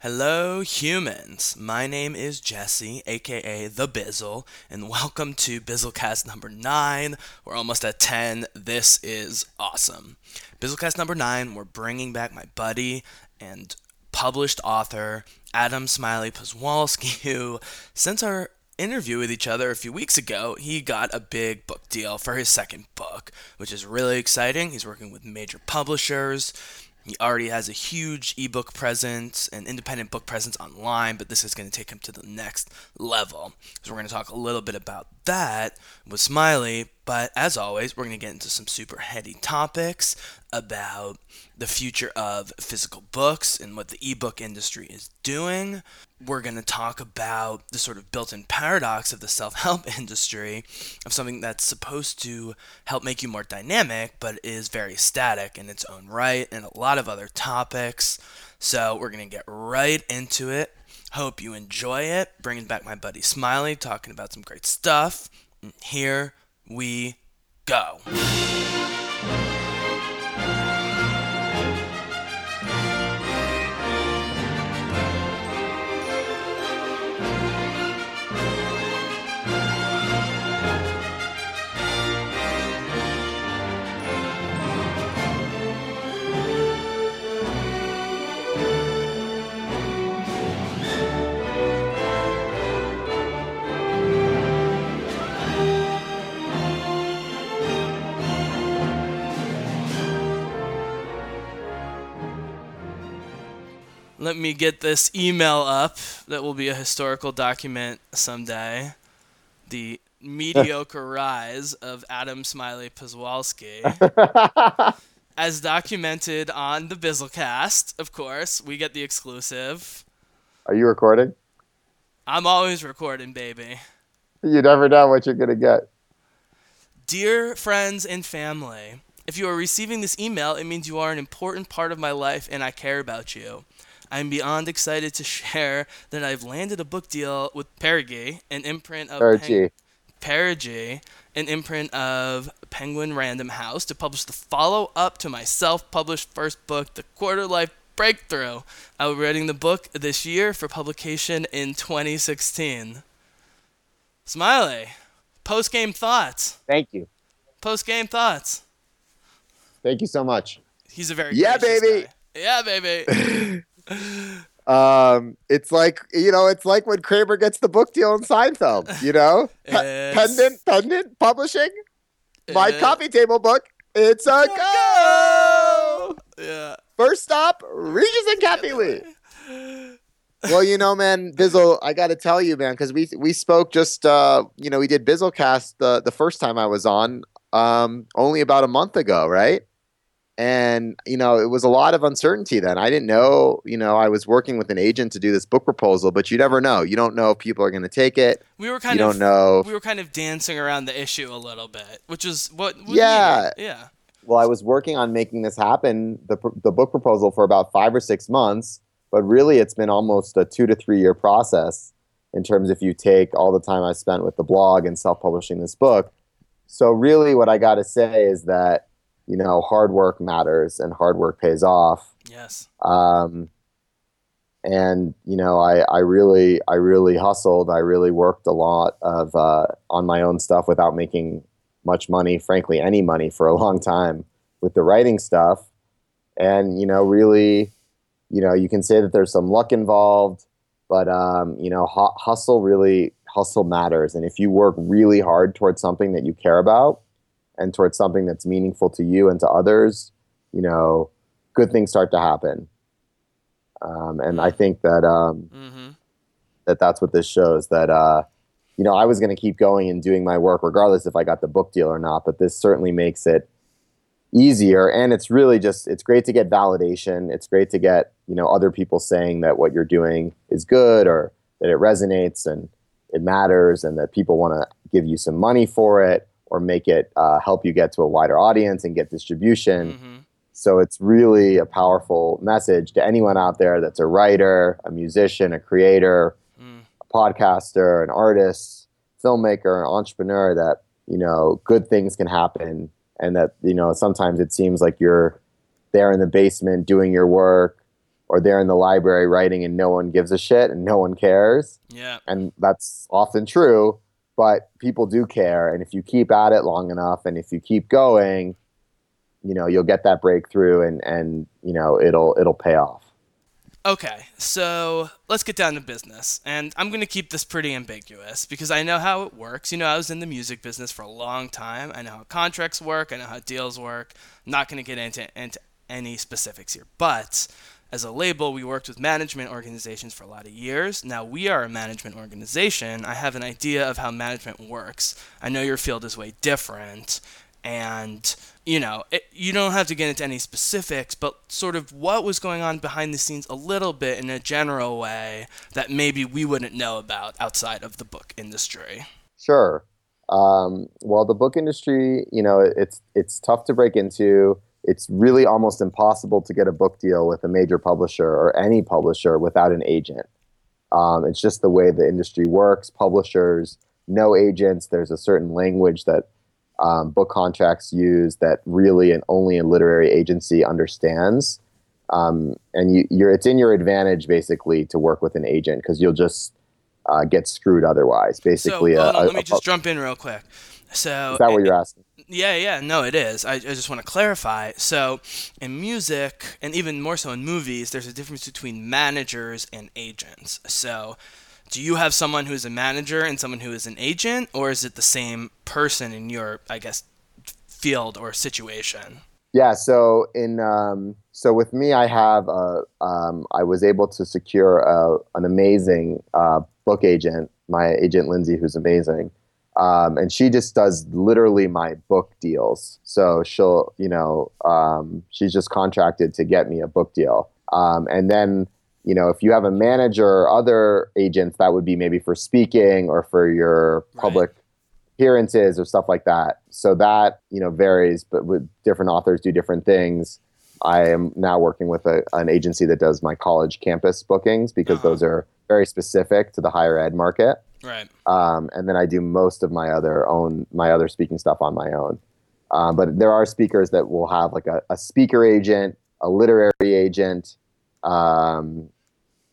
Hello, humans. My name is Jesse, aka The Bizzle, and welcome to Bizzlecast number 9. We're almost at 10. This is awesome. Bizzlecast number 9, we're bringing back my buddy and published author, Adam Smiley Poswolsky, who, since our interview with each other a few weeks ago, he got a big book deal for his second book, which is really exciting. He's working with major publishers. He already has a huge ebook presence and independent book presence online, but this is going to take him to the next level. So we're going to talk a little bit about that with Smiley, but as always, we're going to get into some super heady topics about the future of physical books and what the ebook industry is doing. We're going to talk about the sort of built in paradox of the self help industry, of something that's supposed to help make you more dynamic, but is very static in its own right, and a lot of other topics. So we're going to get right into it. Hope you enjoy it. Bringing back my buddy Smiley, talking about some great stuff. Mm, here we go. Let me get this email up that will be a historical document someday. The mediocre rise of Adam Smiley Poswolsky. As documented on the Bizzlecast, of course, we get the exclusive. Are you recording? I'm always recording, baby. You never know what you're going to get. Dear friends and family, if you are receiving this email, it means you are an important part of my life and I care about you. I'm beyond excited to share that I've landed a book deal with Perigee, an imprint of Perigee. Perigee, an imprint of Penguin Random House, to publish the follow up to my self published first book, The Quarter Life Breakthrough. I'll be writing the book this year for publication in 2016. Smiley, post game thoughts. Thank you. Post game thoughts. Thank you so much. He's a very Yeah, baby. guy. Yeah, baby. Um, it's like you know, it's like when Kramer gets the book deal in Seinfeld. You know, Pe- pendant, pendant publishing, my Uh, coffee table book. It's a go. Yeah. First stop, Regis and Kathie Lee. well, you know, man, Bizzle, I got to tell you, man, because we we spoke just, uh, you know, we did Bizzlecast the the first time I was on, um, only about a month ago, right? And you know, it was a lot of uncertainty then. I didn't know, you know, I was working with an agent to do this book proposal, but you never know. You don't know if people are going to take it. We were kind You of don't know. we were kind of dancing around the issue a little bit, which is what was Yeah. Yeah. well, I was working on making this happen, the, the book proposal, for about five or six months. But really, it's been almost a two to three year process in terms if you take all the time I spent with the blog and self publishing this book. So, really, what I got to say is that, you know, hard work matters and hard work pays off. Yes. Um, and you know, I, I really, I really hustled. I really worked a lot of uh, on my own stuff without making much money, frankly, any money for a long time with the writing stuff. And you know, really, you know, you can say that there's some luck involved, but um, you know, hu- hustle really, hustle matters. And if you work really hard towards something that you care about, and towards something that's meaningful to you and to others, you know, good things start to happen. Um, and I think that um, Mm-hmm. that that's what this shows. That uh, you know, I was going to keep going and doing my work regardless if I got the book deal or not. But this certainly makes it easier, and it's really just it's great to get validation. It's great to get you know other people saying that what you're doing is good or that it resonates and it matters, and that people want to give you some money for it or make it uh, help you get to a wider audience and get distribution. Mm-hmm. So it's really a powerful message to anyone out there that's a writer, a musician, a creator, Mm. a podcaster, an artist, filmmaker, an entrepreneur that, you know, good things can happen and that, you know, sometimes it seems like you're there in the basement doing your work or they're in the library writing and no one gives a shit and no one cares. Yeah. And that's often true, but people do care. And if you keep at it long enough and if you keep going, you know, you'll get that breakthrough and, and you know, it'll it'll pay off. Okay, so let's get down to business. And I'm going to keep this pretty ambiguous because I know how it works. You know, I was in the music business for a long time. I know how contracts work, I know how deals work. I'm not going to get into, into any specifics here. But as a label, we worked with management organizations for a lot of years. Now we are a management organization. I have an idea of how management works. I know your field is way different. And, you know, it, you don't have to get into any specifics, but sort of what was going on behind the scenes a little bit in a general way that maybe we wouldn't know about outside of the book industry. Sure. Um, well, the book industry, you know, it's it's tough to break into it's really almost impossible to get a book deal with a major publisher or any publisher without an agent. Um, it's just the way the industry works. Publishers, no agents. There's a certain language that um, book contracts use that really and only a literary agency understands. Um, and you, it's in your advantage basically to work with an agent because you'll just uh, get screwed otherwise. Basically, so, a, on, a, let me just jump in real quick. So is that what you're asking? Yeah, yeah, no, it is. I, I just want to clarify. So, in music, and even more so in movies, there's a difference between managers and agents. So, do you have someone who's a manager and someone who is an agent, or is it the same person in your, I guess, field or situation? Yeah. So in um, so with me, I have a, um, I was able to secure a, an amazing uh, book agent, my agent Lindsay, who's amazing. Um, and she just does literally my book deals. So she'll, you know, um, she's just contracted to get me a book deal. Um, and then, you know, if you have a manager or other agents, that would be maybe for speaking or for your public right. appearances or stuff like that. So that, you know, varies, but with different authors do different things. I am now working with a, an agency that does my college campus bookings because uh-huh. those are very specific to the higher ed market. Right. Um, and then I do most of my other own my other speaking stuff on my own. Um, but there are speakers that will have like a, a speaker agent, a literary agent, um,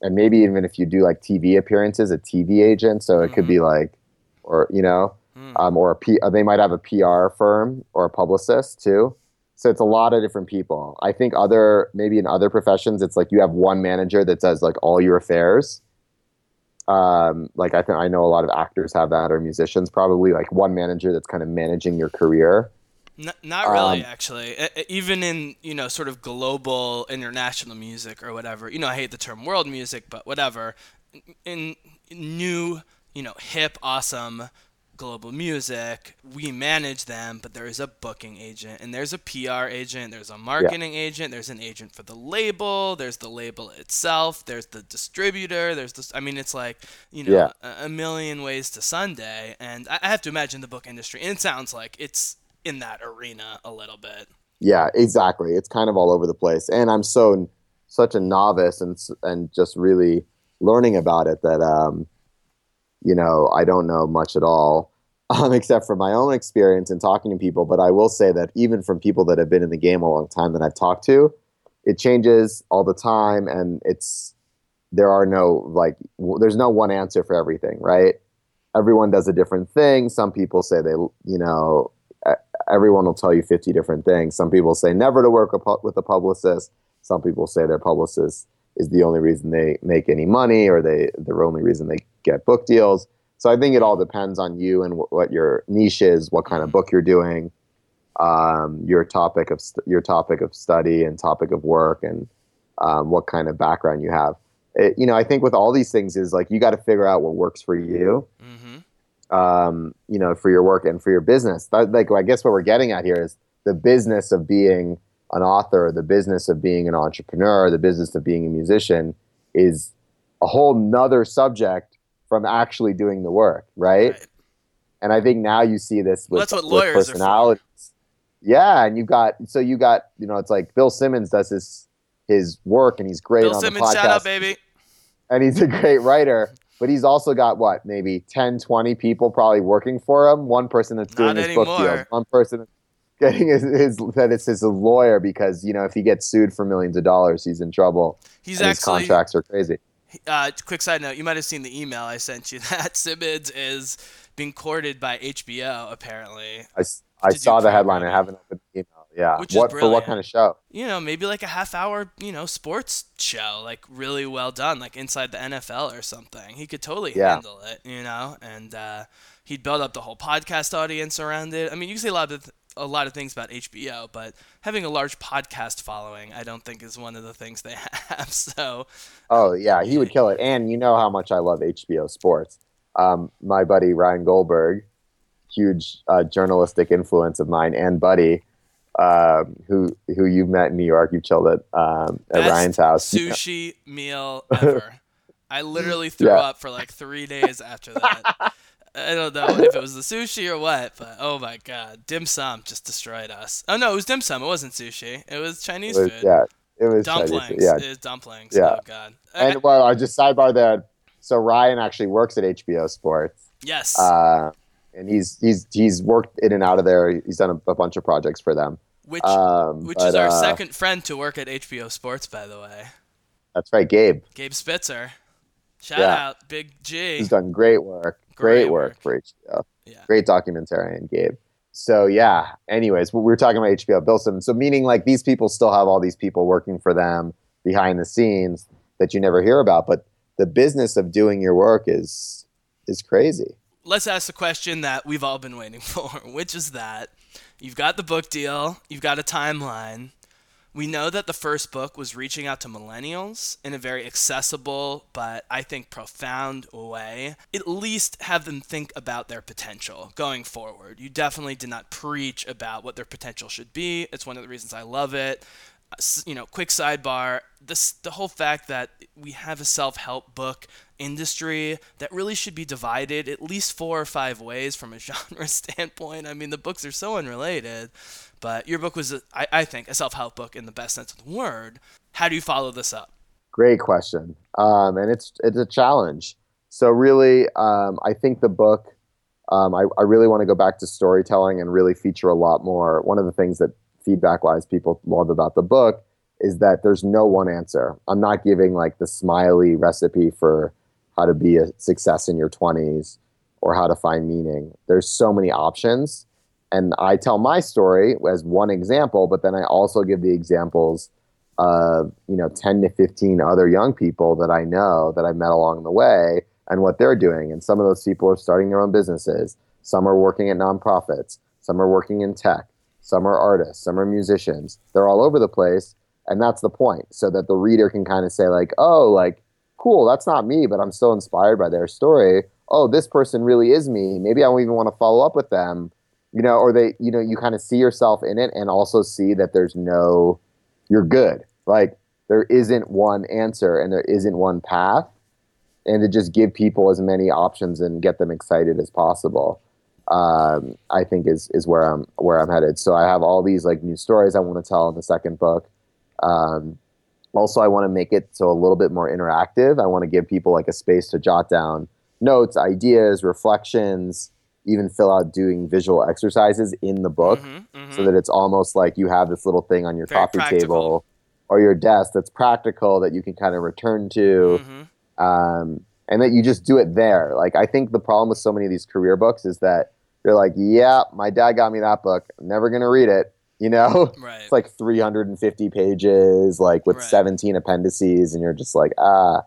and maybe even if you do like TV appearances, a TV agent. So it mm-hmm. could be mm-hmm. like, or you know, mm. um, or a P, uh, they might have a PR firm or a publicist too. So it's a lot of different people. I think other maybe in other professions, it's like you have one manager that does like all your affairs um, like I think I know a lot of actors have that or musicians probably like one manager that's kind of managing your career. Not, not really, um, actually. Even in you know sort of global international music or whatever. You know, I hate the term world music, but whatever. In new, you know, hip, awesome global music we manage them but there is a booking agent and there's a pr agent there's a marketing yeah. agent there's an agent for the label there's the label itself there's the distributor there's this i mean it's like you know yeah. a, a, million ways to sunday and I, I have to imagine the book industry and it sounds like it's in that arena a little bit yeah exactly it's kind of all over the place and i'm so such a novice and and just really learning about it that um you know, I don't know much at all, um, except for my own experience in talking to people. But I will say that even from people that have been in the game a long time that I've talked to, it changes all the time, and it's there are no like w- there's no one answer for everything, right? Everyone does a different thing. Some people say they, you know, everyone will tell you 50 different things. Some people say never to work with a publicist. Some people say their publicist is the only reason they make any money or they the only reason they get book deals. So I think it all depends on you and what your niche is, what kind of book you're doing, um, your topic of st- your topic of study and topic of work, and um, what kind of background you have. It, you know, I think with all these things is like you got to figure out what works for you. Mm-hmm. Um, you know, for your work and for your business. That, like, I guess what we're getting at here is the business of being an author, the business of being an entrepreneur, the business of being a musician is a whole nother subject from actually doing the work, right? right. And I think now you see this with, well, with personalities. Yeah, and you got so you got you know it's like Bill Simmons does his his work and he's great Bill on Simmons, the podcast, shout out, baby. And he's a great writer, but he's also got what maybe 10, 20 people probably working for him. One person that's doing Not his anymore. book deals, one person getting his, his that it's his lawyer because you know if he gets sued for millions of dollars, he's in trouble. He's and his contracts are crazy. Uh, quick side note: You might have seen the email I sent you that Simmons is being courted by HBO. Apparently, I, do saw the headline. I haven't opened the email. Yeah. Which is what for? What kind of show? you know, maybe like a half hour, you know, sports show, like really well done, like inside the NFL or something. He could totally Yeah. handle it, you know, and uh, he'd build up the whole podcast audience around it. I mean, you can say a lot of a lot of things about HBO, but having a large podcast following, I don't think is one of the things they have. So, Oh yeah, he would kill it. And you know how much I love HBO Sports. Um, my buddy Ryan Goldberg, huge uh, journalistic influence of mine, and buddy, um, who who you've met in New York, you've chilled at um, at Best Ryan's house. sushi meal ever. I literally threw Yeah. up for like three days after that. I don't know if it was the sushi or what, but oh my god, dim sum just destroyed us. Oh no, it was dim sum. It wasn't sushi. It was Chinese It was- food. yeah, it was Chinese dumplings. Yeah, It was dumplings. Yeah. Oh god. And well, I just sidebar there. So Ryan actually works at HBO Sports, yes. uh, and he's he's he's worked in and out of there. He's done a, a bunch of projects for them. which Um, which but, is our uh, second friend to work at HBO Sports, by the way. That's right, Gabe. Gabe Spitzer. Shout Yeah. out, Big G. He's done great work. Great Great, work, for HBO. Yeah. Great documentarian, Gabe. So yeah. Anyways, we were talking about HBO Bill Simmons. So meaning like these people still have all these people working for them behind the scenes that you never hear about, but the business of doing your work is is crazy. let's ask the question that we've all been waiting for, which is that you've got the book deal, you've got a timeline. We know that the first book was reaching out to millennials in a very accessible, but I think profound way. At least have them think about their potential going forward. You definitely did not preach about what their potential should be. It's one of the reasons I love it. You know, quick sidebar: this the whole fact that we have a self-help book industry that really should be divided at least four or five ways from a genre standpoint. I mean, the books are so unrelated, but your book was, I think, a self-help book in the best sense of the word. How do you follow this up? Great question. Um, and it's it's a challenge. So really, um, I think the book. Um, I, I really want to go back to storytelling and really feature a lot more. One of the things that feedback-wise people love about the book is that there's no one answer. I'm not giving like the smiley recipe for how to be a success in your 20s or how to find meaning. There's so many options, and I tell my story as one example, but then I also give the examples of you know 10 to 15 other young people that I know that I've met along the way and what they're doing. And some of those people are starting their own businesses. Some are working at nonprofits. Some are working in tech. Some are artists. Some are musicians. They're all over the place. And that's the point. So that the reader can kind of say, like, oh, like, cool, that's not me, but I'm still inspired by their story. Oh, this person really is me. Maybe I don't even want to follow up with them. You know, or they, you know, you kind of see yourself in it and also see that there's no, you're good. Like, there isn't one answer and there isn't one path and to just give people as many options and get them excited as possible um, I think is is where I'm where I'm headed. So I have all these like new stories I want to tell in the second book. Um, also, I want to make it so a little bit more interactive. I want to give people like a space to jot down notes, ideas, reflections, even fill out doing visual exercises in the book Mhm, mhm. so that it's almost like you have this little thing on your Very coffee practical. table or your desk that's practical that you can kind of return to Mhm. um, and that you just do it there. Like I think the problem with so many of these career books is that you're like, yeah, my dad got me that book. I'm never gonna read it. You know, Right. it's like 350 pages, like with Right. 17 appendices, and you're just like, ah,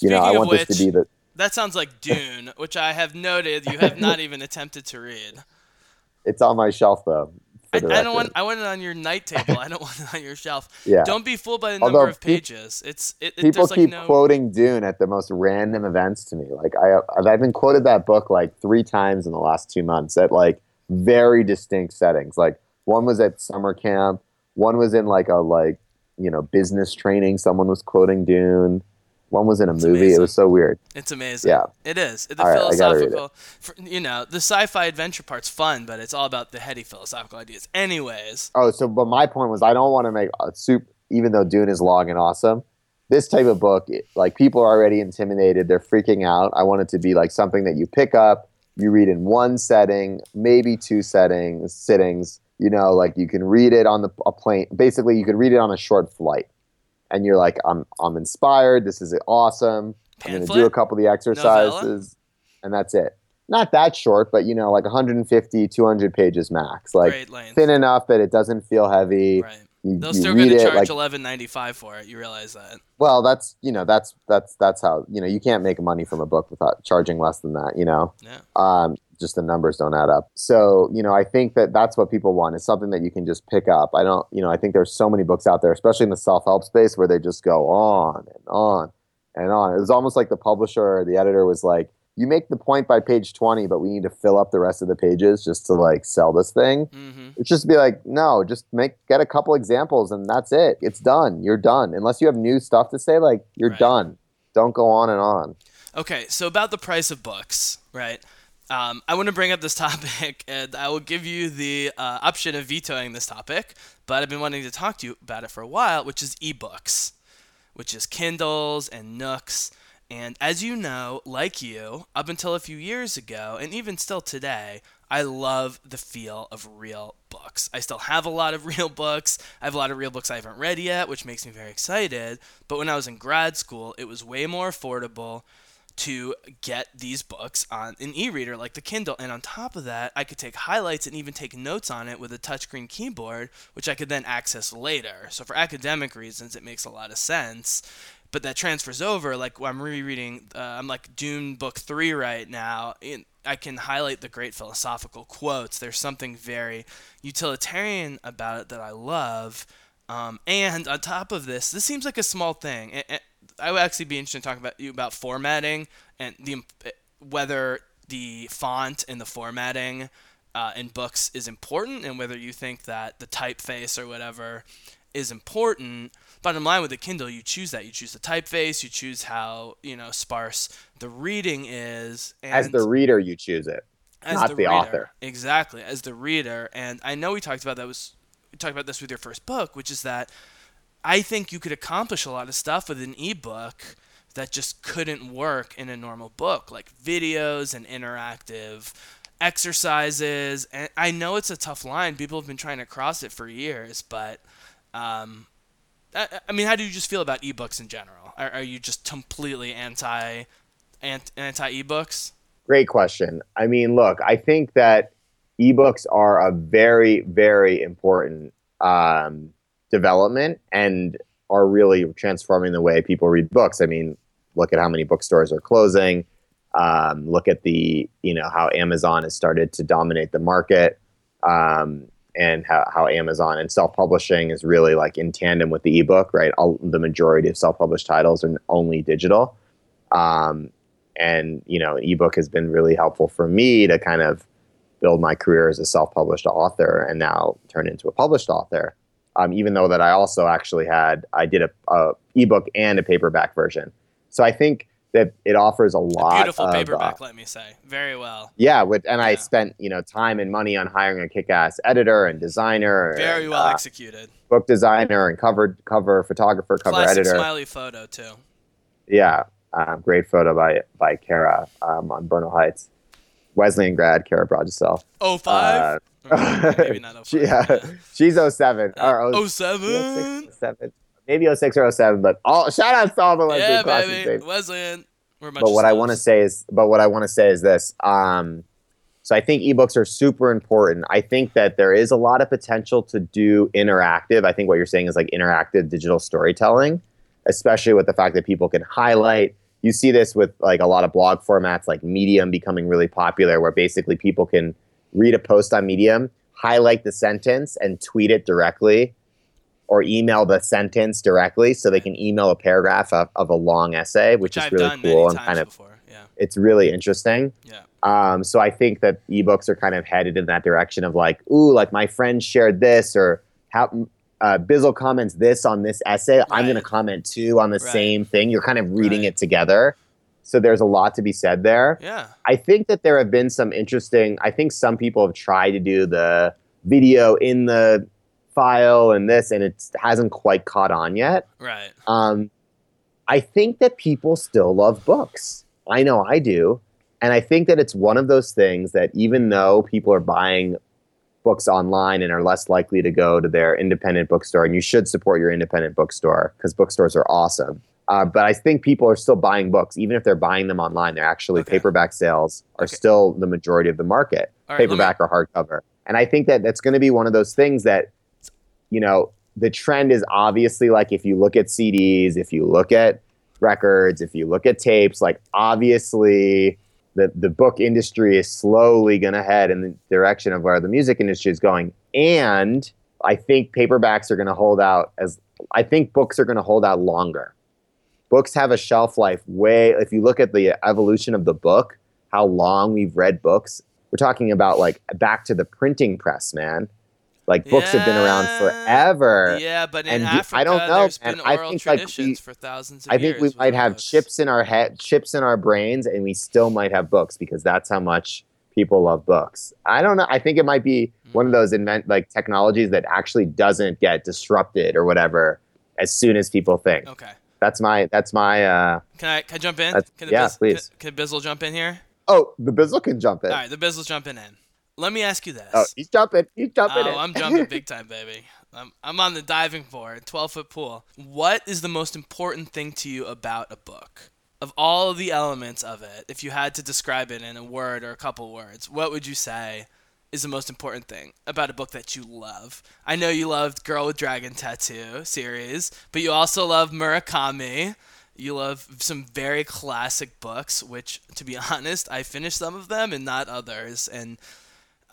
you know, I want which, this to be the. That sounds like Dune, which I have noted you have not even attempted to read. It's on my shelf though. I, I don't want. I want it on your night table. I don't want it on your shelf. Yeah. Don't be fooled by the number Although of pe- pages. It's it, it People there's like keep no. quoting Dune at the most random events to me. Like I, I've been quoted that book like three times in the last two months at like very distinct settings. Like one was at summer camp, one was in like a like you know business training. Someone was quoting Dune. One was in a It's movie. amazing. It was so weird. It's amazing. Yeah. It is. The All right, I gotta read it. philosophical, you know, the sci-fi adventure part's fun, but it's all about the heady philosophical ideas. Anyways, Oh, so but my point was I don't want to make a soup. Even though Dune is long and awesome, this type of book, it- like people are already intimidated, they're freaking out. I want it to be like something that you pick up, you read in one setting, maybe two settings, sittings, you know, like you can read it on the a plane. Basically, you could read it on a short flight, and you're like, I'm I'm inspired. This is awesome. I'm going to do a couple of the exercises, and that's it. Not that short, but you know, like 150, 200 pages max. Like thin enough that it doesn't feel heavy. Right. You, They'll you still going to charge like eleven ninety five for it. You realize that? well, that's you know that's that's that's how you know you can't make money from a book without charging less than that. You know, Yeah. um, just the numbers don't add up. So you know, I think that that's what people want is something that you can just pick up. I don't, you know, I think there's so many books out there, especially in the self help space, where they just go on and on and on. It was almost like the publisher or the editor was like, "You make the point by page 20, but we need to fill up the rest of the pages just to like sell this thing." hmm It's just be like, no, just make get a couple examples and that's it. It's done. You're done. Unless you have new stuff to say, like you're Right. done. Don't go on and on. Okay, so about the price of books, right? Um, I want to bring up this topic, and I will give you the uh, option of vetoing this topic, but I've been wanting to talk to you about it for a while, which is ebooks, which is Kindles and Nooks. And as you know, like you, up until a few years ago, and even still today, I love the feel of real books. I still have a lot of real books. I have a lot of real books I haven't read yet, which makes me very excited. But when I was in grad school, it was way more affordable to get these books on an e-reader like the Kindle and on top of that I could take highlights and even take notes on it with a touchscreen keyboard which I could then access later. So for academic reasons it makes a lot of sense. But that transfers over like I'm rereading uh, I'm like Dune book 3 right now. In, I can highlight the great philosophical quotes. There's something very utilitarian about it that I love. Um, and on top of this, this seems like a small thing. I would actually be interested in talking about you about formatting and the whether the font and the formatting uh, in books is important, and whether you think that the typeface or whatever is important. Bottom line with the Kindle, you choose that. You choose the typeface. You choose how you know sparse the reading is. And As the reader, you choose it. as not the, the author. Exactly, as the reader. And I know we talked about that was we talked about this with your first book, which is that I think you could accomplish a lot of stuff with an ebook that just couldn't work in a normal book, like videos and interactive exercises. And I know it's a tough line. People have been trying to cross it for years, but um, I, mean, how do you just feel about ebooks in general? Are, are you just completely anti anti ebooks? Great question. I mean, look, I think that ebooks are a very, very important um, development and are really transforming the way people read books. I mean, look at how many bookstores are closing. Um, look at the, you know, how Amazon has started to dominate the market, um, and how, how Amazon and self-publishing is really like in tandem with the ebook, right? All, the majority of self-published titles are only digital. Um, and you know, ebook has been really helpful for me to kind of build my career as a self-published author and now turn into a published author. Um, even though that I also actually had I did a, a ebook and a paperback version. So I think that it offers a lot of Beautiful of paperback, uh, let me say. Very well. yeah, with, and I spent you know time and money on hiring a kick-ass editor and designer, Very and, well uh, executed. book designer and cover cover photographer, cover Classic editor. smiley photo too. Yeah, um, great photo by by Kara um, on Bernal Heights, Wesleyan grad Kara Broadusel. Oh five? Uh, Maybe not oh five. she, yeah, she's 07 or Oh 06, seven. 07. Maybe 06 or 07, but all shout out to all the ones Yeah, classes, baby. Wesleyan. But what I want to say is, but what I want to say is this. Um, so I think ebooks are super important. I think that there is a lot of potential to do interactive. I think what you're saying is like interactive digital storytelling, especially with the fact that people can highlight. You see this with like a lot of blog formats like Medium becoming really popular, where basically people can read a post on Medium, highlight the sentence, and tweet it directly, or email the sentence directly, so they can email a paragraph of, of a long essay, which, which is I've really cool and kind of before. Yeah. it's really interesting. Yeah. Um, so I think that ebooks are kind of headed in that direction of like, ooh, like my friend shared this, or how uh, Bizzle comments this on this essay. I'm going to comment too on the Right. same thing. You're kind of reading Right. it together. So there's a lot to be said there. Yeah. I think that there have been some interesting. I think some people have tried to do the video in the file and this, and it hasn't quite caught on yet. Right. Um, I think that people still love books. I know I do. And I think that it's one of those things that even though people are buying books online and are less likely to go to their independent bookstore. And you should support your independent bookstore because bookstores are awesome. Uh, but I think people are still buying books, even if they're buying them online. They're actually Okay. paperback sales are Okay. still the majority of the market, right, let me- paperback or hardcover. And I think that that's going to be one of those things that, you know, the trend is obviously like if you look at CDs, if you look at records, if you look at tapes, like obviously the, the book industry is slowly going to head in the direction of where the music industry is going. And I think paperbacks are going to hold out as I think books are going to hold out longer. Books have a shelf life way, if you look at the evolution of the book, how long we've read books, we're talking about like back to the printing press, man. Like books have been around forever. Yeah, but in and Africa, I don't know, there's man. been I oral think, like, traditions we- for thousands of years. I think we might have books. chips in our head, chips in our brains, and we still might have books because that's how much people love books. I don't know. I think it might be one of Mm-hmm. those invent like technologies that actually doesn't get disrupted or whatever as soon as people think. Okay. That's my that's my uh Can I can I jump in? Can the yeah, Biz- please. Can, can Bizzle jump in here? oh the Bizzle can jump in. All right, the Bizzle's jumping in. Let me ask you this. Oh, he's jumping. He's jumping Oh, in. I'm jumping big time, baby. I'm, I'm on the diving board, 12 foot pool. What is the most important thing to you about a book? Of all of the elements of it, if you had to describe it in a word or a couple words, what would you say is the most important thing about a book that you love? I know you loved Girl with Dragon Tattoo series, but you also love Murakami. You love some very classic books, which, to be honest, I finished some of them and not others. And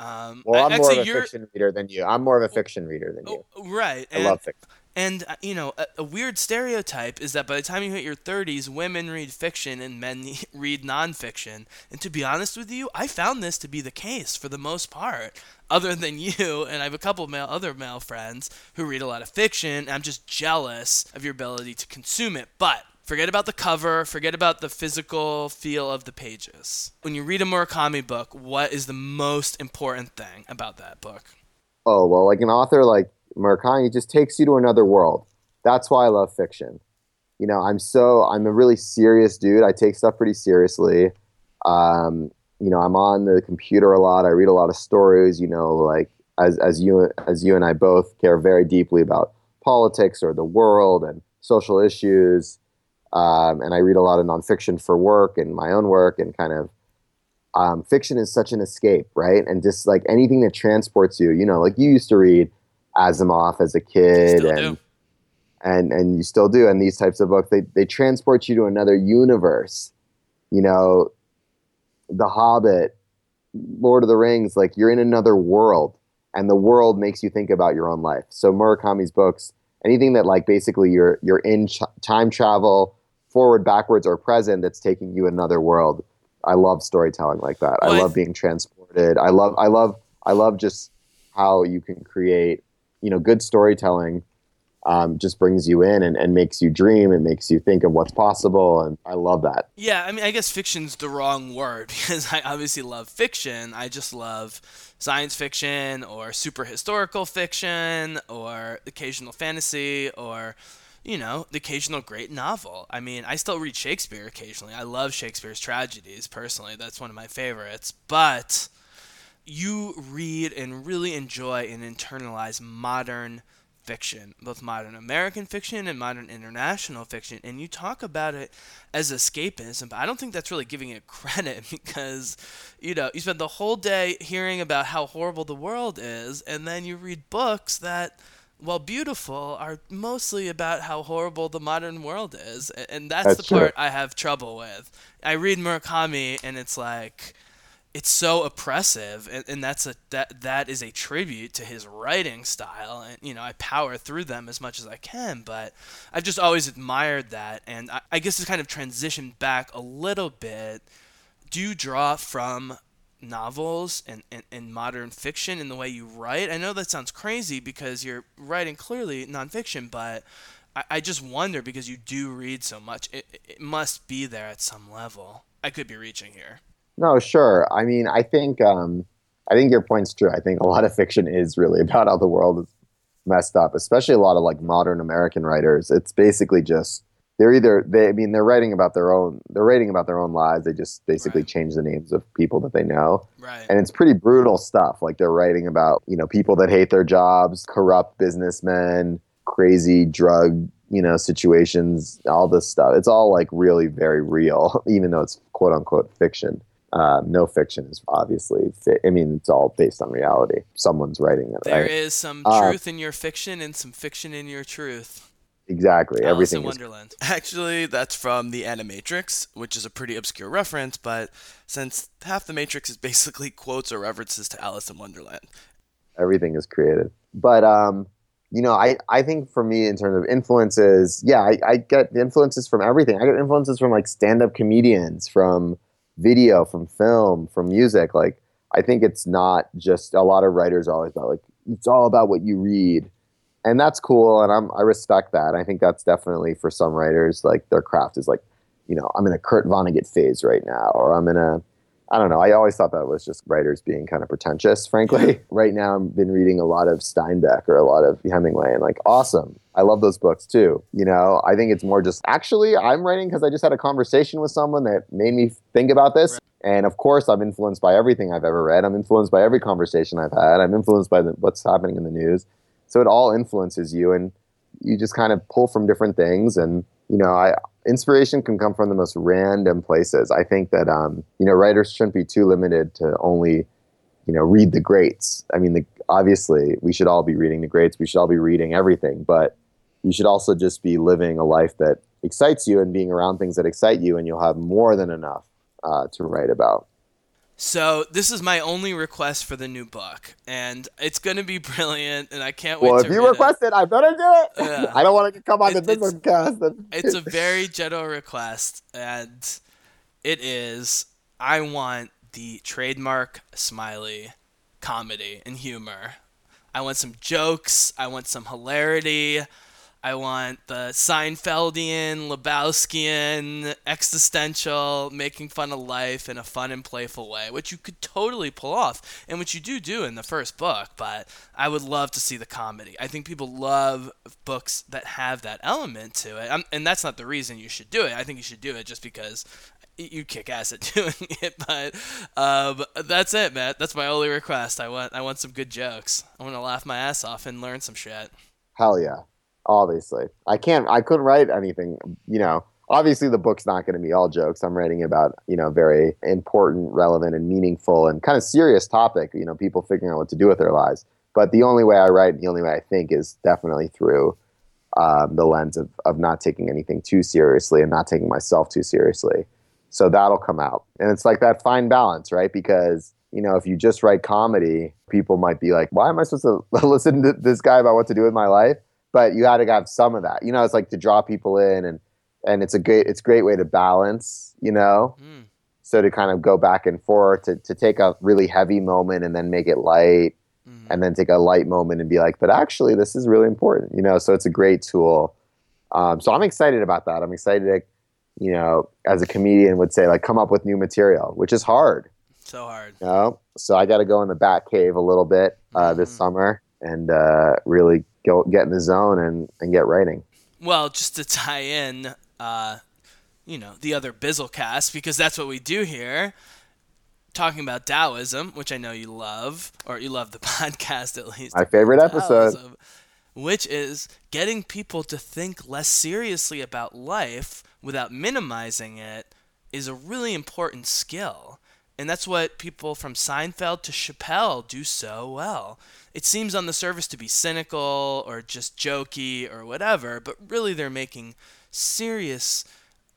um, well, I'm more of a fiction reader than you. I'm more of a fiction reader than you. Oh, right. I And, love fiction. and uh, you know, a, a weird stereotype is that by the time you hit your 30s, women read fiction and men read nonfiction. And to be honest with you, I found this to be the case for the most part. Other than you, and I have a couple of male, other male friends who read a lot of fiction. I'm just jealous of your ability to consume it. But forget about the cover, forget about the physical feel of the pages. When you read a Murakami book, what is the most important thing about that book? Oh well, like an author like Murakami just takes you to another world. That's why I love fiction. You know, I'm so I'm a really serious dude. I take stuff pretty seriously. Um, you know, I'm on the computer a lot. I read a lot of stories. You know, like as as you as you and I both care very deeply about politics or the world and social issues. Um, and I read a lot of nonfiction for work and my own work and kind of um, fiction is such an escape, right? And just like anything that transports you, you know, like you used to read Asimov as a kid, Still and do. and and you still do. And these types of books, they they transport you to another universe. You know, The Hobbit, Lord of the Rings, like you're in another world, and the world makes you think about your own life. So Murakami's books, anything that like basically you're you're in ch- time travel, forward, backwards, or present, that's taking you another world. I love storytelling like that. Well, I love being transported. I love I love I love just how you can create, you know, good storytelling um, just brings you in and, and makes you dream. It makes you think of what's possible. And I love that. Yeah, I mean, I guess fiction's the wrong word because I obviously love fiction. I just love science fiction or super historical fiction or occasional fantasy or, you know, the occasional great novel. I mean, I still read Shakespeare occasionally. I love Shakespeare's tragedies personally. That's one of my favorites. But you read and really enjoy and internalize modern fiction, both modern American fiction and modern international fiction, and you talk about it as escapism, but I don't think that's really giving it credit because, you know, you spend the whole day hearing about how horrible the world is, and then you read books that, while beautiful, are mostly about how horrible the modern world is, and that's, That's the true. part I have trouble with. I read Murakami, and it's like it's so oppressive and, and that's a that that is a tribute to his writing style and you know i power through them as much as i can but i've just always admired that and i, I guess to kind of transition back a little bit do you draw from novels and, and, and modern fiction in the way you write i know that sounds crazy because you're writing clearly nonfiction but i, I just wonder because you do read so much it, it must be there at some level i could be reaching here No, sure. I mean, I think um, I think your point's true. I think a lot of fiction is really about how the world is messed up, especially a lot of like modern American writers. It's basically just they're either they I mean they're writing about their own they're writing about their own lives. They just basically Right. change the names of people that they know. Right. And it's pretty brutal stuff. Like they're writing about, you know, people that hate their jobs, corrupt businessmen, crazy drug, you know, situations, all this stuff. It's all like really very real, even though it's quote unquote fiction. Uh, no fiction is obviously, fi- I mean, it's all based on reality. Someone's writing it, There right? is some Uh, truth in your fiction and some fiction in your truth. Exactly. Alice Everything in is Wonderland. Actually, that's from the Animatrix, which is a pretty obscure reference, but since half the Matrix is basically quotes or references to Alice in Wonderland. everything is created. But um, you know, I I think for me in terms of influences, yeah, I, I get influences from everything. I get influences from like stand up comedians, from video, from film, from music. Like I think it's not just a lot of writers always about like it's all about what you read. And that's cool and I'm I respect that. I think that's definitely for some writers, like their craft is like, you know, I'm in a Kurt Vonnegut phase right now, or I'm in a I don't know. I always thought that was just writers being kind of pretentious, frankly. right now, I've been reading a lot of Steinbeck or a lot of Hemingway, and like, awesome. I love those books too. You know, I think it's more just actually, I'm writing because I just had a conversation with someone that made me think about this. And of course, I'm influenced by everything I've ever read. I'm influenced by every conversation I've had. I'm influenced by the, what's happening in the news. So it all influences you, and you just kind of pull from different things. And you know, I inspiration can come from the most random places. I think that um, you know writers shouldn't be too limited to only you know read the greats. I mean, the, obviously we should all be reading the greats. We should all be reading everything, but you should also just be living a life that excites you and being around things that excite you, and you'll have more than enough uh, to write about. So this is my only request for the new book, and it's gonna be brilliant, and I can't wait Well, to if you read it. request it, I better do it. Yeah. I don't want to come on the It- it's- business cast. and- It's a very general request, and it is I want the trademark smiley comedy and humor. I want some jokes. I want some hilarity. I want the Seinfeldian, Lebowskian, existential, making fun of life in a fun and playful way, which you could totally pull off, and which you do do in the first book. But I would love to see the comedy. I think people love books that have that element to it, um, and that's not the reason you should do it. I think you should do it just because you kick ass at doing it. But um, that's it, Matt. That's my only request. I want I want some good jokes. I want to laugh my ass off and learn some shit. Hell yeah. Obviously. I can't I couldn't write anything, you know. Obviously the book's not going to be all jokes. I'm writing about, you know, very important, relevant and meaningful and kind of serious topic, you know, people figuring out what to do with their lives. But the only way I write, the only way I think is definitely through um, the lens of, of not taking anything too seriously and not taking myself too seriously. So that'll come out. And it's like that fine balance, right? Because, you know, if you just write comedy, people might be like, why am I supposed to listen to this guy about what to do with my life? But you got to have some of that. You know, it's like to draw people in and and it's a great it's a great way to balance, you know. Mm. So to kind of go back and forth to, to take a really heavy moment and then make it light Mm. and then take a light moment and be like, but actually this is really important, you know. So it's a great tool. Um, so I'm excited about that. I'm excited to, you know, as a comedian would say, like come up with new material, which is hard. So hard. You know? So I got to go in the bat cave a little bit uh, this Mhm. summer and uh, really go get in the zone and, and get writing. Well, just to tie in, uh, you know, the other Bizzle cast, because that's what we do here. Talking about Taoism, which I know you love, or you love the podcast at least. My favorite episode. Taoism, which is getting people to think less seriously about life without minimizing it, is a really important skill. And that's what people from Seinfeld to Chappelle do so well. It seems on the surface to be cynical or just jokey or whatever, but really they're making serious,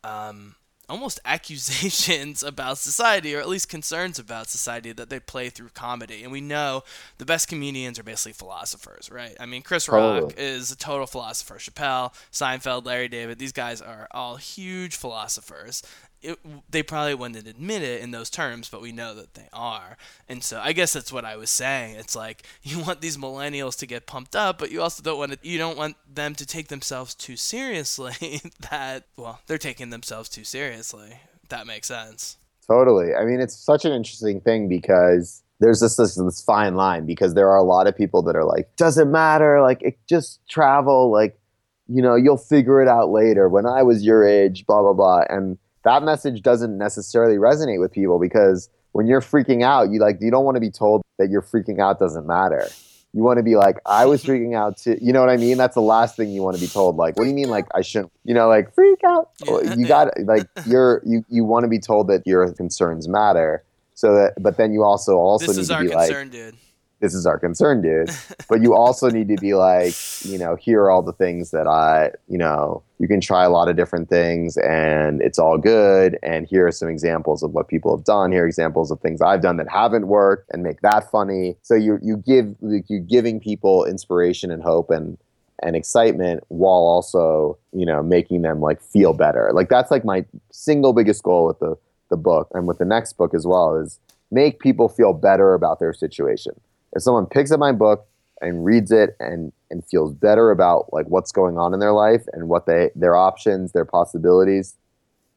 um, almost accusations about society, or at least concerns about society that they play through comedy. And we know the best comedians are basically philosophers, right? I mean, Chris Rock Totally. is a total philosopher. Chappelle, Seinfeld, Larry David, these guys are all huge philosophers. It, they probably wouldn't admit it in those terms, but we know that they are. And so I guess that's what I was saying. It's like you want these millennials to get pumped up, but you also don't want to, you don't want them to take themselves too seriously. that well, they're taking themselves too seriously. That makes sense. Totally. I mean, it's such an interesting thing because there's this, this this fine line because there are a lot of people that are like, doesn't matter, like it just travel, like you know, you'll figure it out later. When I was your age, blah blah blah, and that message doesn't necessarily resonate with people because when you're freaking out, you like you don't want to be told that you're freaking out doesn't matter. You want to be like, I was freaking out too. You know what I mean? That's the last thing you want to be told. Like, what do you mean? Like, I shouldn't. You know, like freak out. Yeah. You got like you're you you want to be told that your concerns matter. So that, but then you also also This need is to our be like, concern, dude. This is our concern, dude. but you also need to be like, you know, here are all the things that I, you know, you can try a lot of different things and it's all good. And here are some examples of what people have done. Here are examples of things I've done that haven't worked and make that funny. So you you give like you're giving people inspiration and hope and and excitement while also, you know, making them like feel better. Like that's like my single biggest goal with the the book and with the next book as well is make people feel better about their situation if someone picks up my book and reads it and and feels better about like what's going on in their life and what they their options their possibilities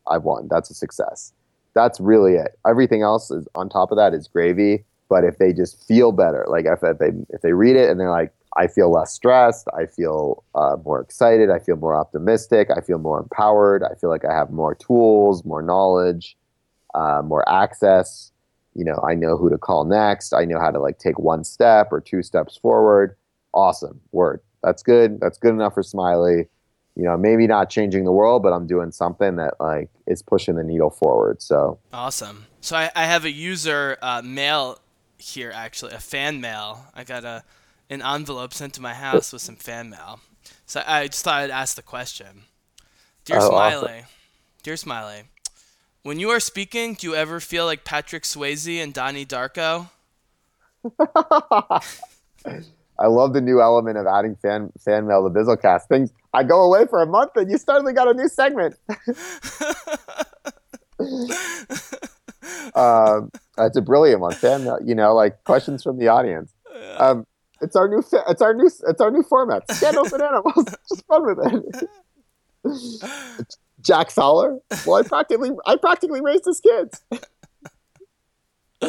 i've won. That's a success. That's really it. Everything else is on top of that is gravy but if they just feel better like if, if they if they read it and they're like i feel less stressed i feel uh, more excited i feel more optimistic i feel more empowered i feel like i have more tools more knowledge uh, more access you know i know who to call next i know how to like take one step or two steps forward awesome word that's good that's good enough for smiley you know maybe not changing the world but i'm doing something that like is pushing the needle forward so Awesome. So I, I have a user uh, mail here, actually, a fan mail. I got a an envelope sent to my house with some fan mail. So I just thought I'd ask the question. Dear Oh, Smiley, awesome. dear Smiley, when you are speaking, do you ever feel like Patrick Swayze and Donnie Darko? i love the new element of adding fan fan mail to bizzlecast. Things i go away for a month and you suddenly got a new segment. Um, that's a brilliant one. Fan mail you know like questions from the audience. Um, it's our new fa- it's our new it's our new format. Scandals and animals. Just fun with it jack fowler well i practically i practically raised his kids Who,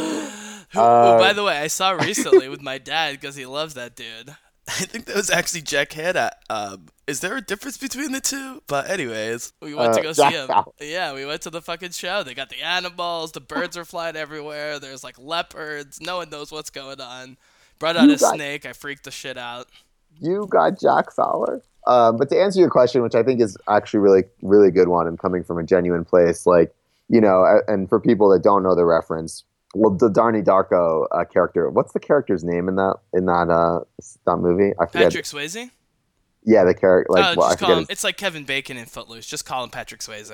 Uh, who, by the way, I saw recently with my dad because he loves that dude. I think that was actually Jack Hanna. Um, is there a difference between the two? But anyways, we went to Uh, go Jack see him. Fowler. Yeah, we went to the fucking show. They got the animals. The birds are flying everywhere. There's like leopards. No one knows what's going on. Brought out You a got- snake. I freaked the shit out. you got Jack Fowler. Um, but to answer your question, which I think is actually really, really good one and coming from a genuine place, like, you know, and for people that don't know the reference, well, the Donnie Darko uh, character, what's the character's name in that in that uh, that movie? I forget. Patrick Swayze? Yeah, the character, like, oh, well, him. His, It's like Kevin Bacon in Footloose. Just call him Patrick Swayze.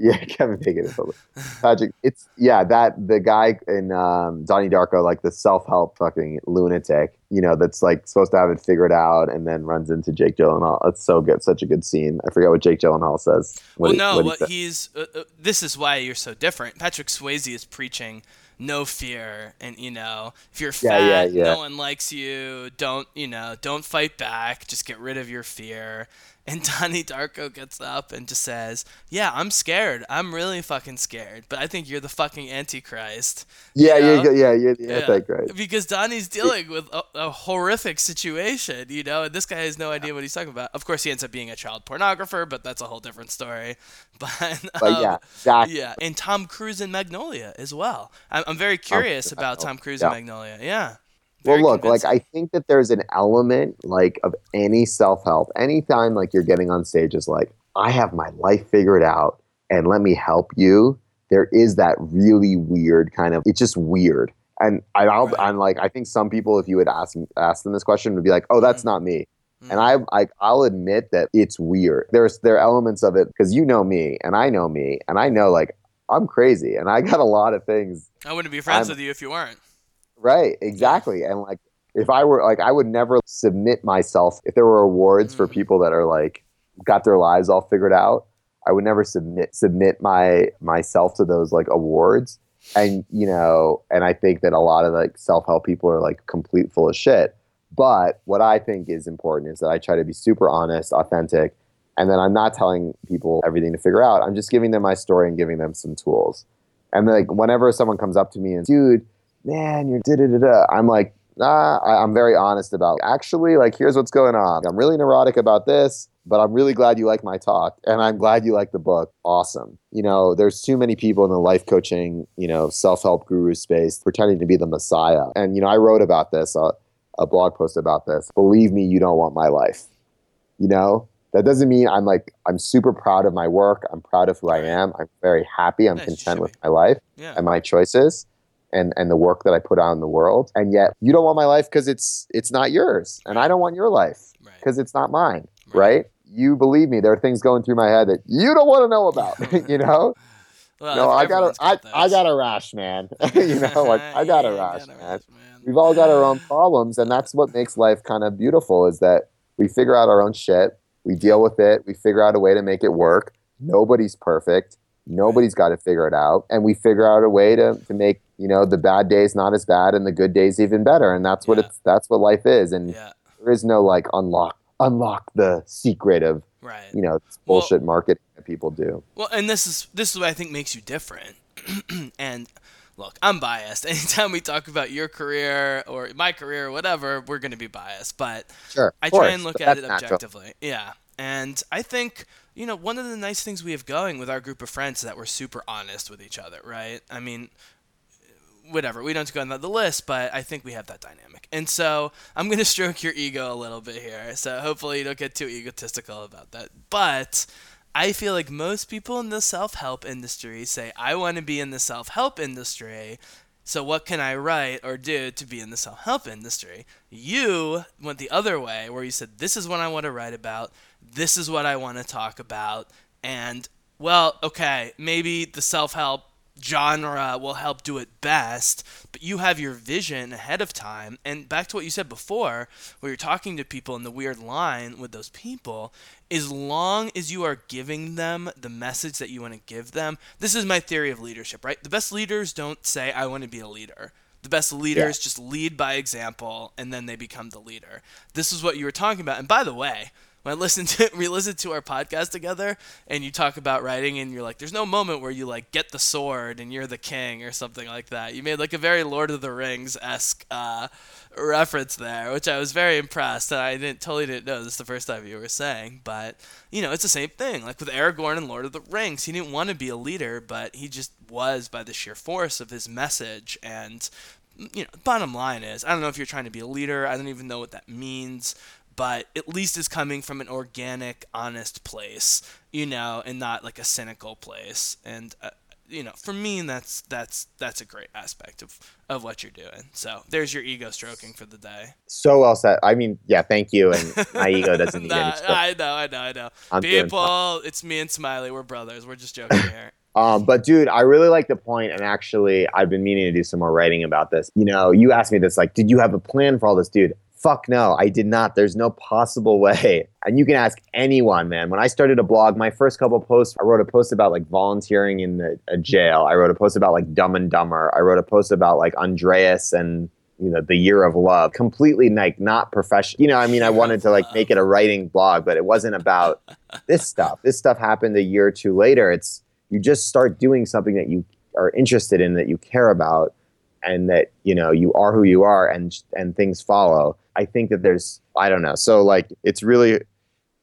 yeah, Kevin Bacon. is probably- Patrick. It's yeah, that the guy in um, Donnie Darko, like the self help fucking lunatic, you know, that's like supposed to have it figured out, and then runs into Jake Gyllenhaal. It's so good, such a good scene. I forget what Jake Gyllenhaal says. Well, he- no, what he he's. Uh, uh, this is why you're so different. Patrick Swayze is preaching no fear, and you know, if you're Yeah, fat, yeah, yeah. no one likes you. Don't you know? Don't fight back. Just get rid of your fear. And Donnie Darko gets up and just says, "Yeah, I'm scared. I'm really fucking scared. But I think you're the fucking Antichrist." Yeah, you know? you're, yeah, you're the Yeah. Antichrist. Because Donnie's dealing with a, a horrific situation, you know, and this guy has no idea what he's talking about. Of course, he ends up being a child pornographer, but that's a whole different story. But, But um, yeah, Jack. yeah, and Tom Cruise in Magnolia as well. I'm, I'm very curious about Tom Cruise Yeah. in Magnolia. Yeah. Well, Very look, like. I think that there's an element like of any self help. Anytime like you're getting on stage is like, I have my life figured out, and let me help you. There is that really weird kind of. It's just weird, and I, I'll, Right. I'm like, I think some people, if you would ask ask them this question, would be like, oh, that's Mhm. not me. Mm. And I, I, I'll admit that it's weird. There's there are elements of it because you know me, and I know me, and I know like I'm crazy, and I got a lot of things I wouldn't be friends I'm- with you if you weren't. Right, exactly. And like if I were like I would never submit myself if there were awards for Mhm. people that are like got their lives all figured out, I would never submit submit my myself to those like awards. And you know, and I think that a lot of like self-help people are like complete full of shit. But what I think is important is that I try to be super honest, authentic, and then I'm not telling people everything to figure out. I'm just giving them my story and giving them some tools. And like whenever someone comes up to me and dude, man, you're da da da da. I'm like, nah, I, I'm very honest about actually, like, here's what's going on. I'm really neurotic about this. but I'm really glad you like my talk and I'm glad you like the book. Awesome. You know, there's too many people in the life coaching, you know, self help guru space pretending to be the messiah. And, you know, I wrote about this, uh, a blog post about this. Believe me, you don't want my life. You know, that doesn't mean I'm like, I'm super proud of my work. I'm proud of who I am. I'm very happy. I'm Nice, content with my life Yeah. and my choices and and the work that I put out in the world. And yet you don't want my life because it's it's not yours, and I don't want your life Right. because it's not mine, Right. right. You believe me, there are things going through my head that you don't want to know about. you know, Well, no, I got a I, I got a rash, man. you know, like I got a rash, got man. rash, man. We've all got our own problems, and that's what makes life kind of beautiful. Is that we figure out our own shit, we deal with it, we figure out a way to make it work. Nobody's perfect. Nobody's got to figure it out, and we figure out a way to to make you know the bad days not as bad and the good days even better. And that's what Yeah. it's that's what life is. And Yeah. there is no like unlock unlock the secret of Right. you know this Well- bullshit marketing that people do. Well, and this is this is what I think makes you different. and look, I'm biased. Anytime we talk about your career or my career or whatever, we're going to be biased. But Sure, I try course, and look at it that's natural. objectively. Yeah. And I think, you know, one of the nice things we have going with our group of friends is that we're super honest with each other, right? I mean, whatever. We don't have to go on the list, but I think we have that dynamic. And so I'm going to stroke your ego a little bit here. So hopefully you don't get too egotistical about that. But I feel like most people in the self help industry say, I want to be in the self help industry. So what can I write or do to be in the self-help industry? You went the other way where you said this is what I want to write about, this is what I want to talk about, and well, okay, maybe the self-help genre will help do it best, but you have your vision ahead of time. And back to what you said before, where you're talking to people in the weird line with those people, as long as you are giving them the message that you want to give them, this is my theory of leadership, right? The best leaders don't say, I want to be a leader. The best leaders just lead by example and then they become the leader. This is what you were talking about. And by the way, when I listened to we listened to our podcast together and you talk about writing and you're like, there's no moment where you like get the sword and you're the king or something like that. You made like a very Lord of the Rings esque uh, reference there, which I was very impressed. And I didn't totally didn't know this the first time you were saying, but you know, it's the same thing. Like with Aragorn and Lord of the Rings, he didn't want to be a leader, but he just was by the sheer force of his message and you know, bottom line is, I don't know if you're trying to be a leader. I don't even know what that means, but at least it's coming from an organic, honest place, you know, and not like a cynical place. And uh, you know, for me, that's that's that's a great aspect of of what you're doing. So there's your ego stroking for the day. So well said. I mean, yeah, thank you. And my ego doesn't need Nah. I know, I know, I know. I'm People, it's me and Smiley. We're brothers. We're just joking here. Um, but dude, I really like the point, and actually, I've been meaning to do some more writing about this. You know, you asked me this, like, did you have a plan for all this, dude? Fuck no, I did not. There's no possible way. And you can ask anyone, man. When I started a blog, my first couple posts, I wrote a post about like volunteering in the, a jail. I wrote a post about like Dumb and Dumber. I wrote a post about like Andreas and you know the year of love. Completely like not professional. You know, I mean, I wanted to like make it a writing blog, but it wasn't about this stuff. This stuff happened a year or two later. It's you just start doing something that you are interested in, that you care about, and that you know you are who you are, and and things follow. I think that there's I don't know. So like it's really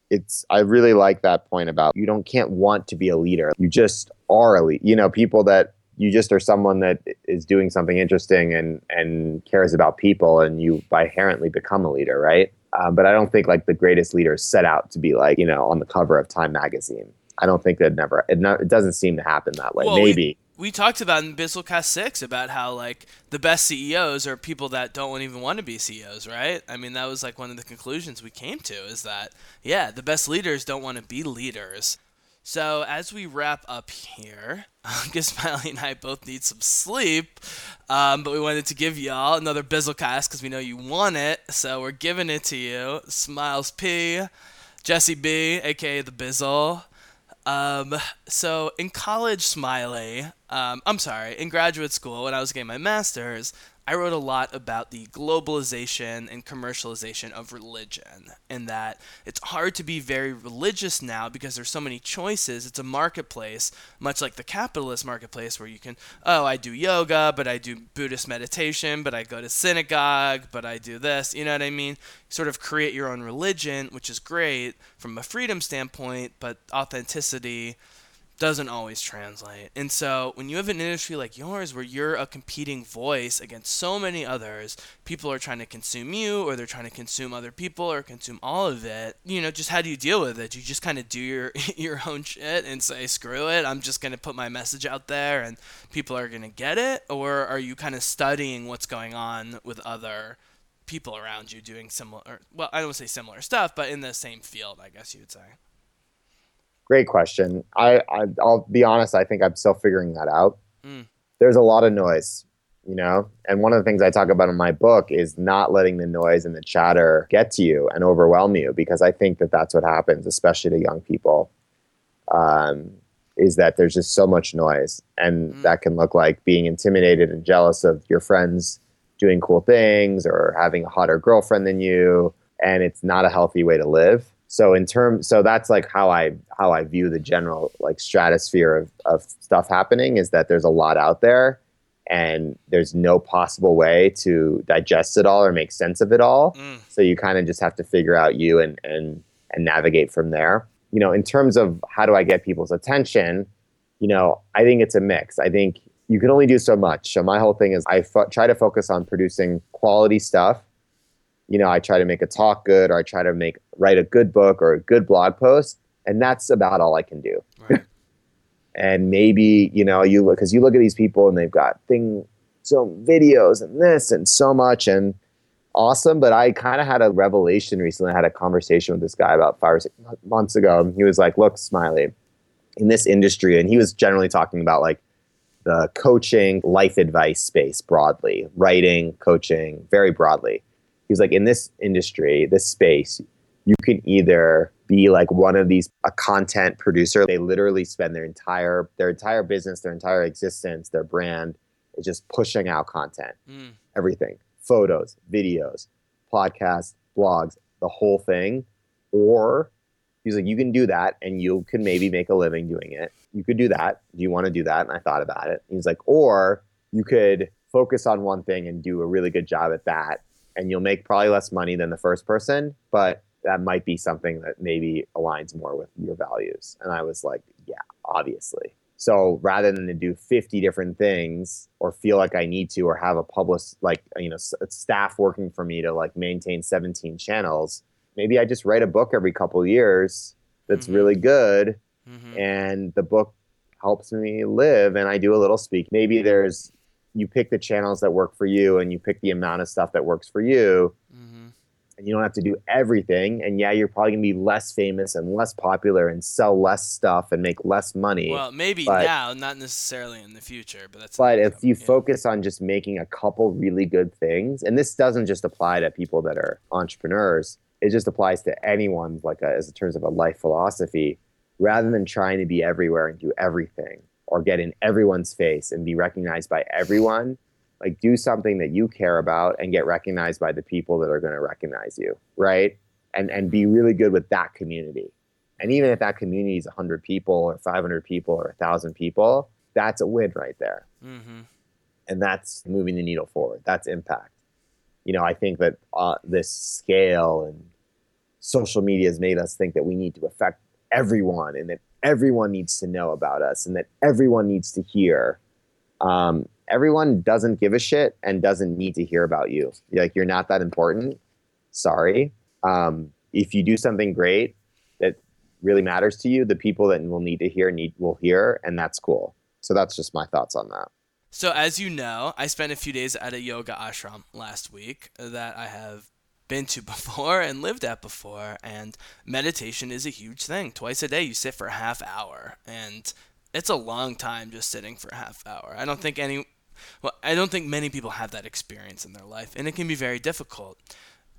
it's I really like that point about you don't can't want to be a leader. You just are a lead. You know, people that you just are someone that is doing something interesting and and cares about people, and you by inherently become a leader, right? Um, but I don't think like the greatest leaders set out to be like you know on the cover of Time magazine. I don't think that never it, no, it doesn't seem to happen that way. Well, we- Maybe we talked about in Bizzlecast 6 about how like the best CEOs are people that don't even want to be CEOs, right? I mean, that was like one of the conclusions we came to is that yeah, the best leaders don't want to be leaders. So as we wrap up here, Smiley and I both need some sleep, um, but we wanted to give y'all another Bizzlecast because we know you want it, so we're giving it to you. Smiles P, Jesse B, aka the Bizzle. Um, so in college, Smiley, Um, I'm sorry. In graduate school, when I was getting my master's, I wrote a lot about the globalization and commercialization of religion, and that it's hard to be very religious now because there's so many choices. It's a marketplace, much like the capitalist marketplace, where you can, oh, I do yoga, but I do Buddhist meditation, but I go to synagogue, but I do this. You know what I mean? Sort of create your own religion, which is great from a freedom standpoint, but authenticity doesn't always translate. And so when you have an industry like yours where you're a competing voice against so many others, people are trying to consume you or they're trying to consume other people or consume all of it, you know, just how do you deal with it? You just kind of do your your own shit and say screw it, I'm just going to put my message out there and people are going to get it or are you kind of studying what's going on with other people around you doing similar well, I don't say similar stuff, but in the same field, I guess you would say. Great question. I, I will be honest. I think I'm still figuring that out. Mm. There's a lot of noise, you know, and one of the things I talk about in my book is not letting the noise and the chatter get to you and overwhelm you, because I think that that's what happens, especially to young people. Um, is that there's just so much noise, and mm. that can look like being intimidated and jealous of your friends doing cool things or having a hotter girlfriend than you, and it's not a healthy way to live so in terms so that's like how i how i view the general like stratosphere of, of stuff happening is that there's a lot out there and there's no possible way to digest it all or make sense of it all. Mm. so you kind of just have to figure out you and and and navigate from there. You know in terms of how do i get people's attention you know i think it's a mix. I think you can only do so much. So my whole thing is i fo- try to focus on producing quality stuff you know, I try to make a talk good or I try to make write a good book or a good blog post, and that's about all I can do. Right. and maybe you know you look because you look at these people and they've got thing so videos and this and so much and awesome. But I kind of had a revelation recently. I had a conversation with this guy about five or six months ago. He was like, "Look, Smiley, in this industry," and he was generally talking about like the coaching, life advice space broadly, writing, coaching, very broadly he's like in this industry this space you can either be like one of these a content producer. They literally spend their entire their entire business their entire existence their brand is just pushing out content. Mm. everything. Photos videos podcasts blogs the whole thing. Or he's like you can do that and you can maybe make a living doing it. You could do that. Do you want to do that? And i thought about it. He's like or you could focus on one thing and do a really good job at that and you'll make probably less money than the first person, but that might be something that maybe aligns more with your values. And I was like, yeah, obviously. So rather than to do 50 different things or feel like I need to or have a public like you know staff working for me to like maintain 17 channels, maybe I just write a book every couple years that's mm-hmm. really good mm-hmm. and the book helps me live and I do a little speak. Maybe there's you pick the channels that work for you and you pick the amount of stuff that works for you mm-hmm. and you don't have to do everything and yeah you're probably going to be less famous and less popular and sell less stuff and make less money well maybe but, now not necessarily in the future but that's but if you yeah. focus on just making a couple really good things and this doesn't just apply to people that are entrepreneurs it just applies to anyone like a, as in terms of a life philosophy rather than trying to be everywhere and do everything or get in everyone's face and be recognized by everyone like do something that you care about and get recognized by the people that are going to recognize you right? And and be really good with that community. And even if that community is 100 people or 500 people or 1000 people that's a win right there. Mm-hmm. and that's moving the needle forward. That's impact. You know i think that uh, this scale and social media has made us think that we need to affect everyone and that everyone needs to know about us and that everyone needs to hear. Um, everyone doesn't give a shit and doesn't need to hear about you. Like you're not that important. Sorry. Um, if you do something great that really matters to you, the people that will need to hear need will hear, and that's cool. So that's just my thoughts on that. So as you know, I spent a few days at a yoga ashram last week that I have been to before and lived at before. And meditation is a huge thing. Twice a day, you sit for a half hour, and it's a long time just sitting for a half hour. I don't think any, well, I don't think many people have that experience in their life, and it can be very difficult.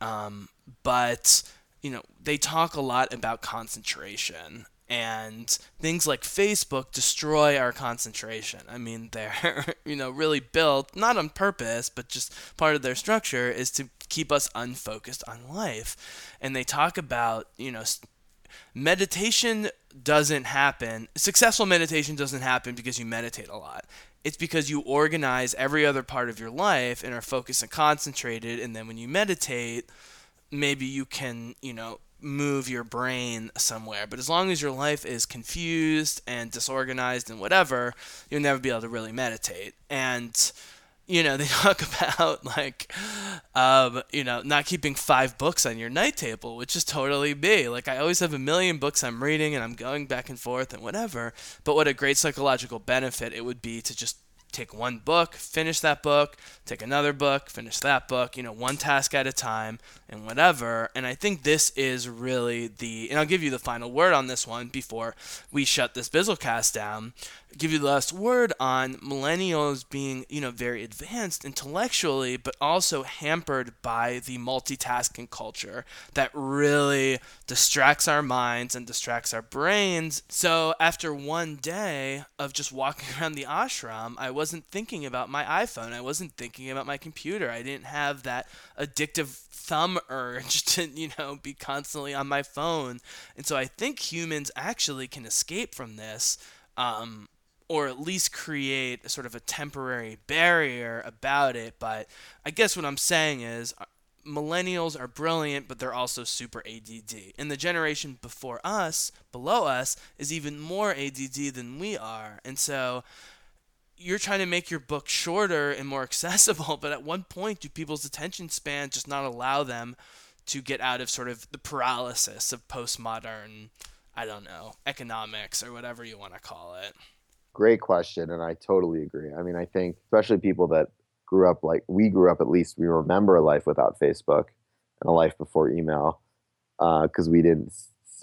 Um, but you know, they talk a lot about concentration and things like Facebook destroy our concentration. I mean, they're you know really built not on purpose, but just part of their structure is to keep us unfocused on life. And they talk about you know meditation doesn't happen. Successful meditation doesn't happen because you meditate a lot. It's because you organize every other part of your life and are focused and concentrated. And then when you meditate, maybe you can, you know, move your brain somewhere. But as long as your life is confused and disorganized and whatever, you'll never be able to really meditate. And you know, they talk about like, um, you know, not keeping five books on your night table, which is totally me. Like, I always have a million books I'm reading and I'm going back and forth and whatever. But what a great psychological benefit it would be to just take one book, finish that book, take another book, finish that book, you know, one task at a time and whatever. And I think this is really the, and I'll give you the final word on this one before we shut this Bizzlecast down give you the last word on millennials being, you know, very advanced intellectually, but also hampered by the multitasking culture that really distracts our minds and distracts our brains. So after one day of just walking around the ashram, I wasn't thinking about my iPhone. I wasn't thinking about my computer. I didn't have that addictive thumb urge to, you know, be constantly on my phone. And so I think humans actually can escape from this. Um, or at least create sort of a temporary barrier about it. But I guess what I'm saying is uh, millennials are brilliant, but they're also super ADD. And the generation before us, below us, is even more ADD than we are. And so you're trying to make your book shorter and more accessible, but at one point, do people's attention span just not allow them to get out of sort of the paralysis of postmodern, I don't know, economics or whatever you want to call it? Great question, and I totally agree. I mean, I think especially people that grew up like we grew up, at least we remember a life without Facebook and a life before email, because uh, we didn't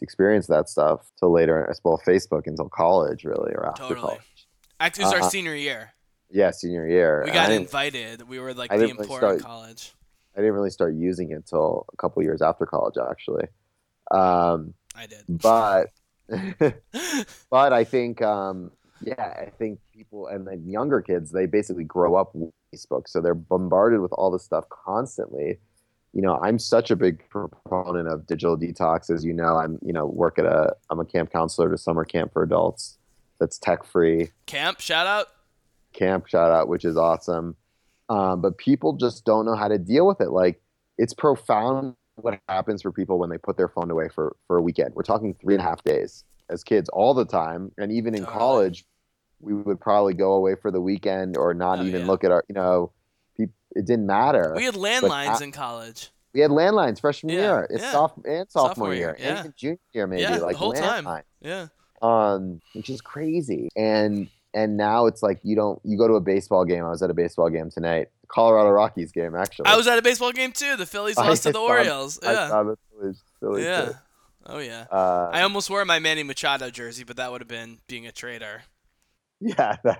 experience that stuff till later. Well, Facebook until college, really, or after totally. college. Actually, it was uh, our senior year. Yeah, senior year. We got invited. We were like I the important really start, college. I didn't really start using it until a couple years after college, actually. Um, I did, but but I think um, yeah, I think people and the younger kids they basically grow up with Facebook, so they're bombarded with all this stuff constantly. You know, I'm such a big proponent of digital detox, as you know. I'm you know work at a I'm a camp counselor to summer camp for adults that's tech free. Camp shout out. Camp shout out, which is awesome. Um, but people just don't know how to deal with it. Like it's profound what happens for people when they put their phone away for for a weekend. We're talking three and a half days as kids all the time, and even in college, we would probably go away for the weekend or not oh, even yeah. look at our, you know, it didn't matter. We had landlines in college. We had landlines freshman yeah, year, it's yeah. soft and sophomore, sophomore year, year, and junior year maybe, yeah, like the whole time. Yeah. Um, which is crazy, and and now it's like you don't you go to a baseball game. I was at a baseball game tonight, Colorado Rockies game actually. I was at a baseball game too. The Phillies lost to the Orioles. Yeah. The Phillies, Phillies yeah. Too. Oh yeah. Uh, I almost wore my Manny Machado jersey, but that would have been being a traitor. Yeah, that,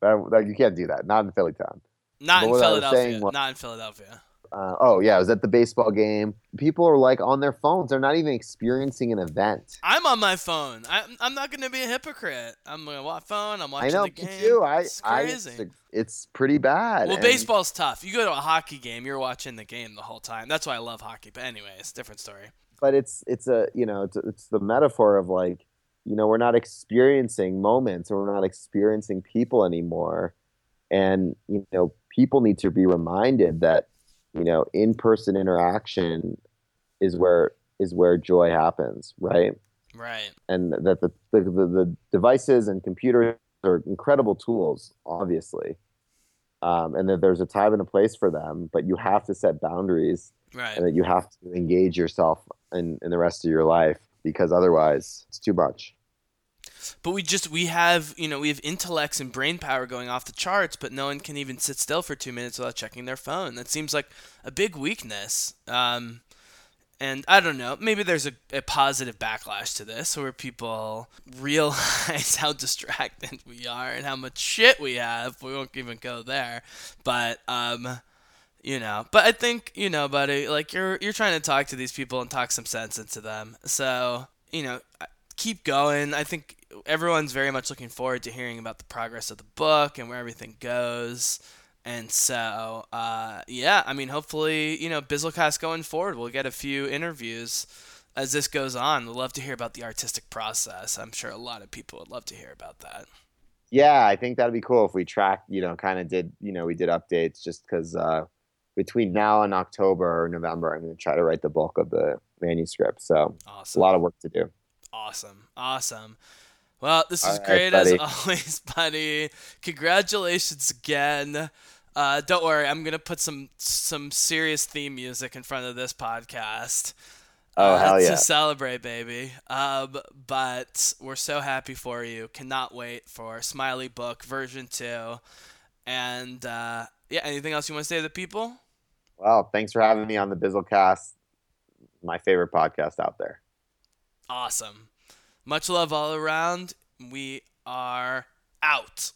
that, that you can't do that. Not in Philly town. Not in Philadelphia. Was, not in Philadelphia. Uh, oh yeah, I was at the baseball game. People are like on their phones. They're not even experiencing an event. I'm on my phone. I, I'm not going to be a hypocrite. I'm on my phone. I'm watching I know, the game. Too. I, it's crazy. I, it's pretty bad. Well, and... baseball's tough. You go to a hockey game, you're watching the game the whole time. That's why I love hockey. But anyway, it's a different story. But it's it's a you know it's, it's the metaphor of like you know we're not experiencing moments or we're not experiencing people anymore. And you know people need to be reminded that you know in-person interaction is where is where joy happens right? Right. And that the the, the, the devices and computers are incredible tools obviously. Um, and that there's a time and a place for them but you have to set boundaries right. and that you have to engage yourself in, in the rest of your life because otherwise it's too much. But we just we have you know we have intellects and brain power going off the charts, but no one can even sit still for two minutes without checking their phone. That seems like a big weakness. Um, and I don't know, maybe there's a, a positive backlash to this where people realize how distracted we are and how much shit we have. We won't even go there. But um, you know but i think you know buddy like you're you're trying to talk to these people and talk some sense into them so you know keep going. I think everyone's very much looking forward to hearing about the progress of the book and where everything goes. And so, uh, yeah, I mean, hopefully, you know, Bizzlecast going forward, we'll get a few interviews as this goes on. We'd love to hear about the artistic process. I'm sure a lot of people would love to hear about that. Yeah, I think that'd be cool if we tracked, you know, kind of did, you know, we did updates just because uh, between now and October or November, I'm going to try to write the bulk of the manuscript. So, awesome. a lot of work to do. Awesome. Awesome. Well, this is great as always, buddy. Congratulations again. Uh, don't worry, I'm gonna put some some serious theme music in front of this podcast. Oh uh, hell yeah! To celebrate, baby. Um, but we're so happy for you. Cannot wait for Smiley Book version two. And uh, yeah, anything else you want to say to the people? Well, thanks for having me on the Bizzlecast, my favorite podcast out there. Awesome. Much love all around. We are out.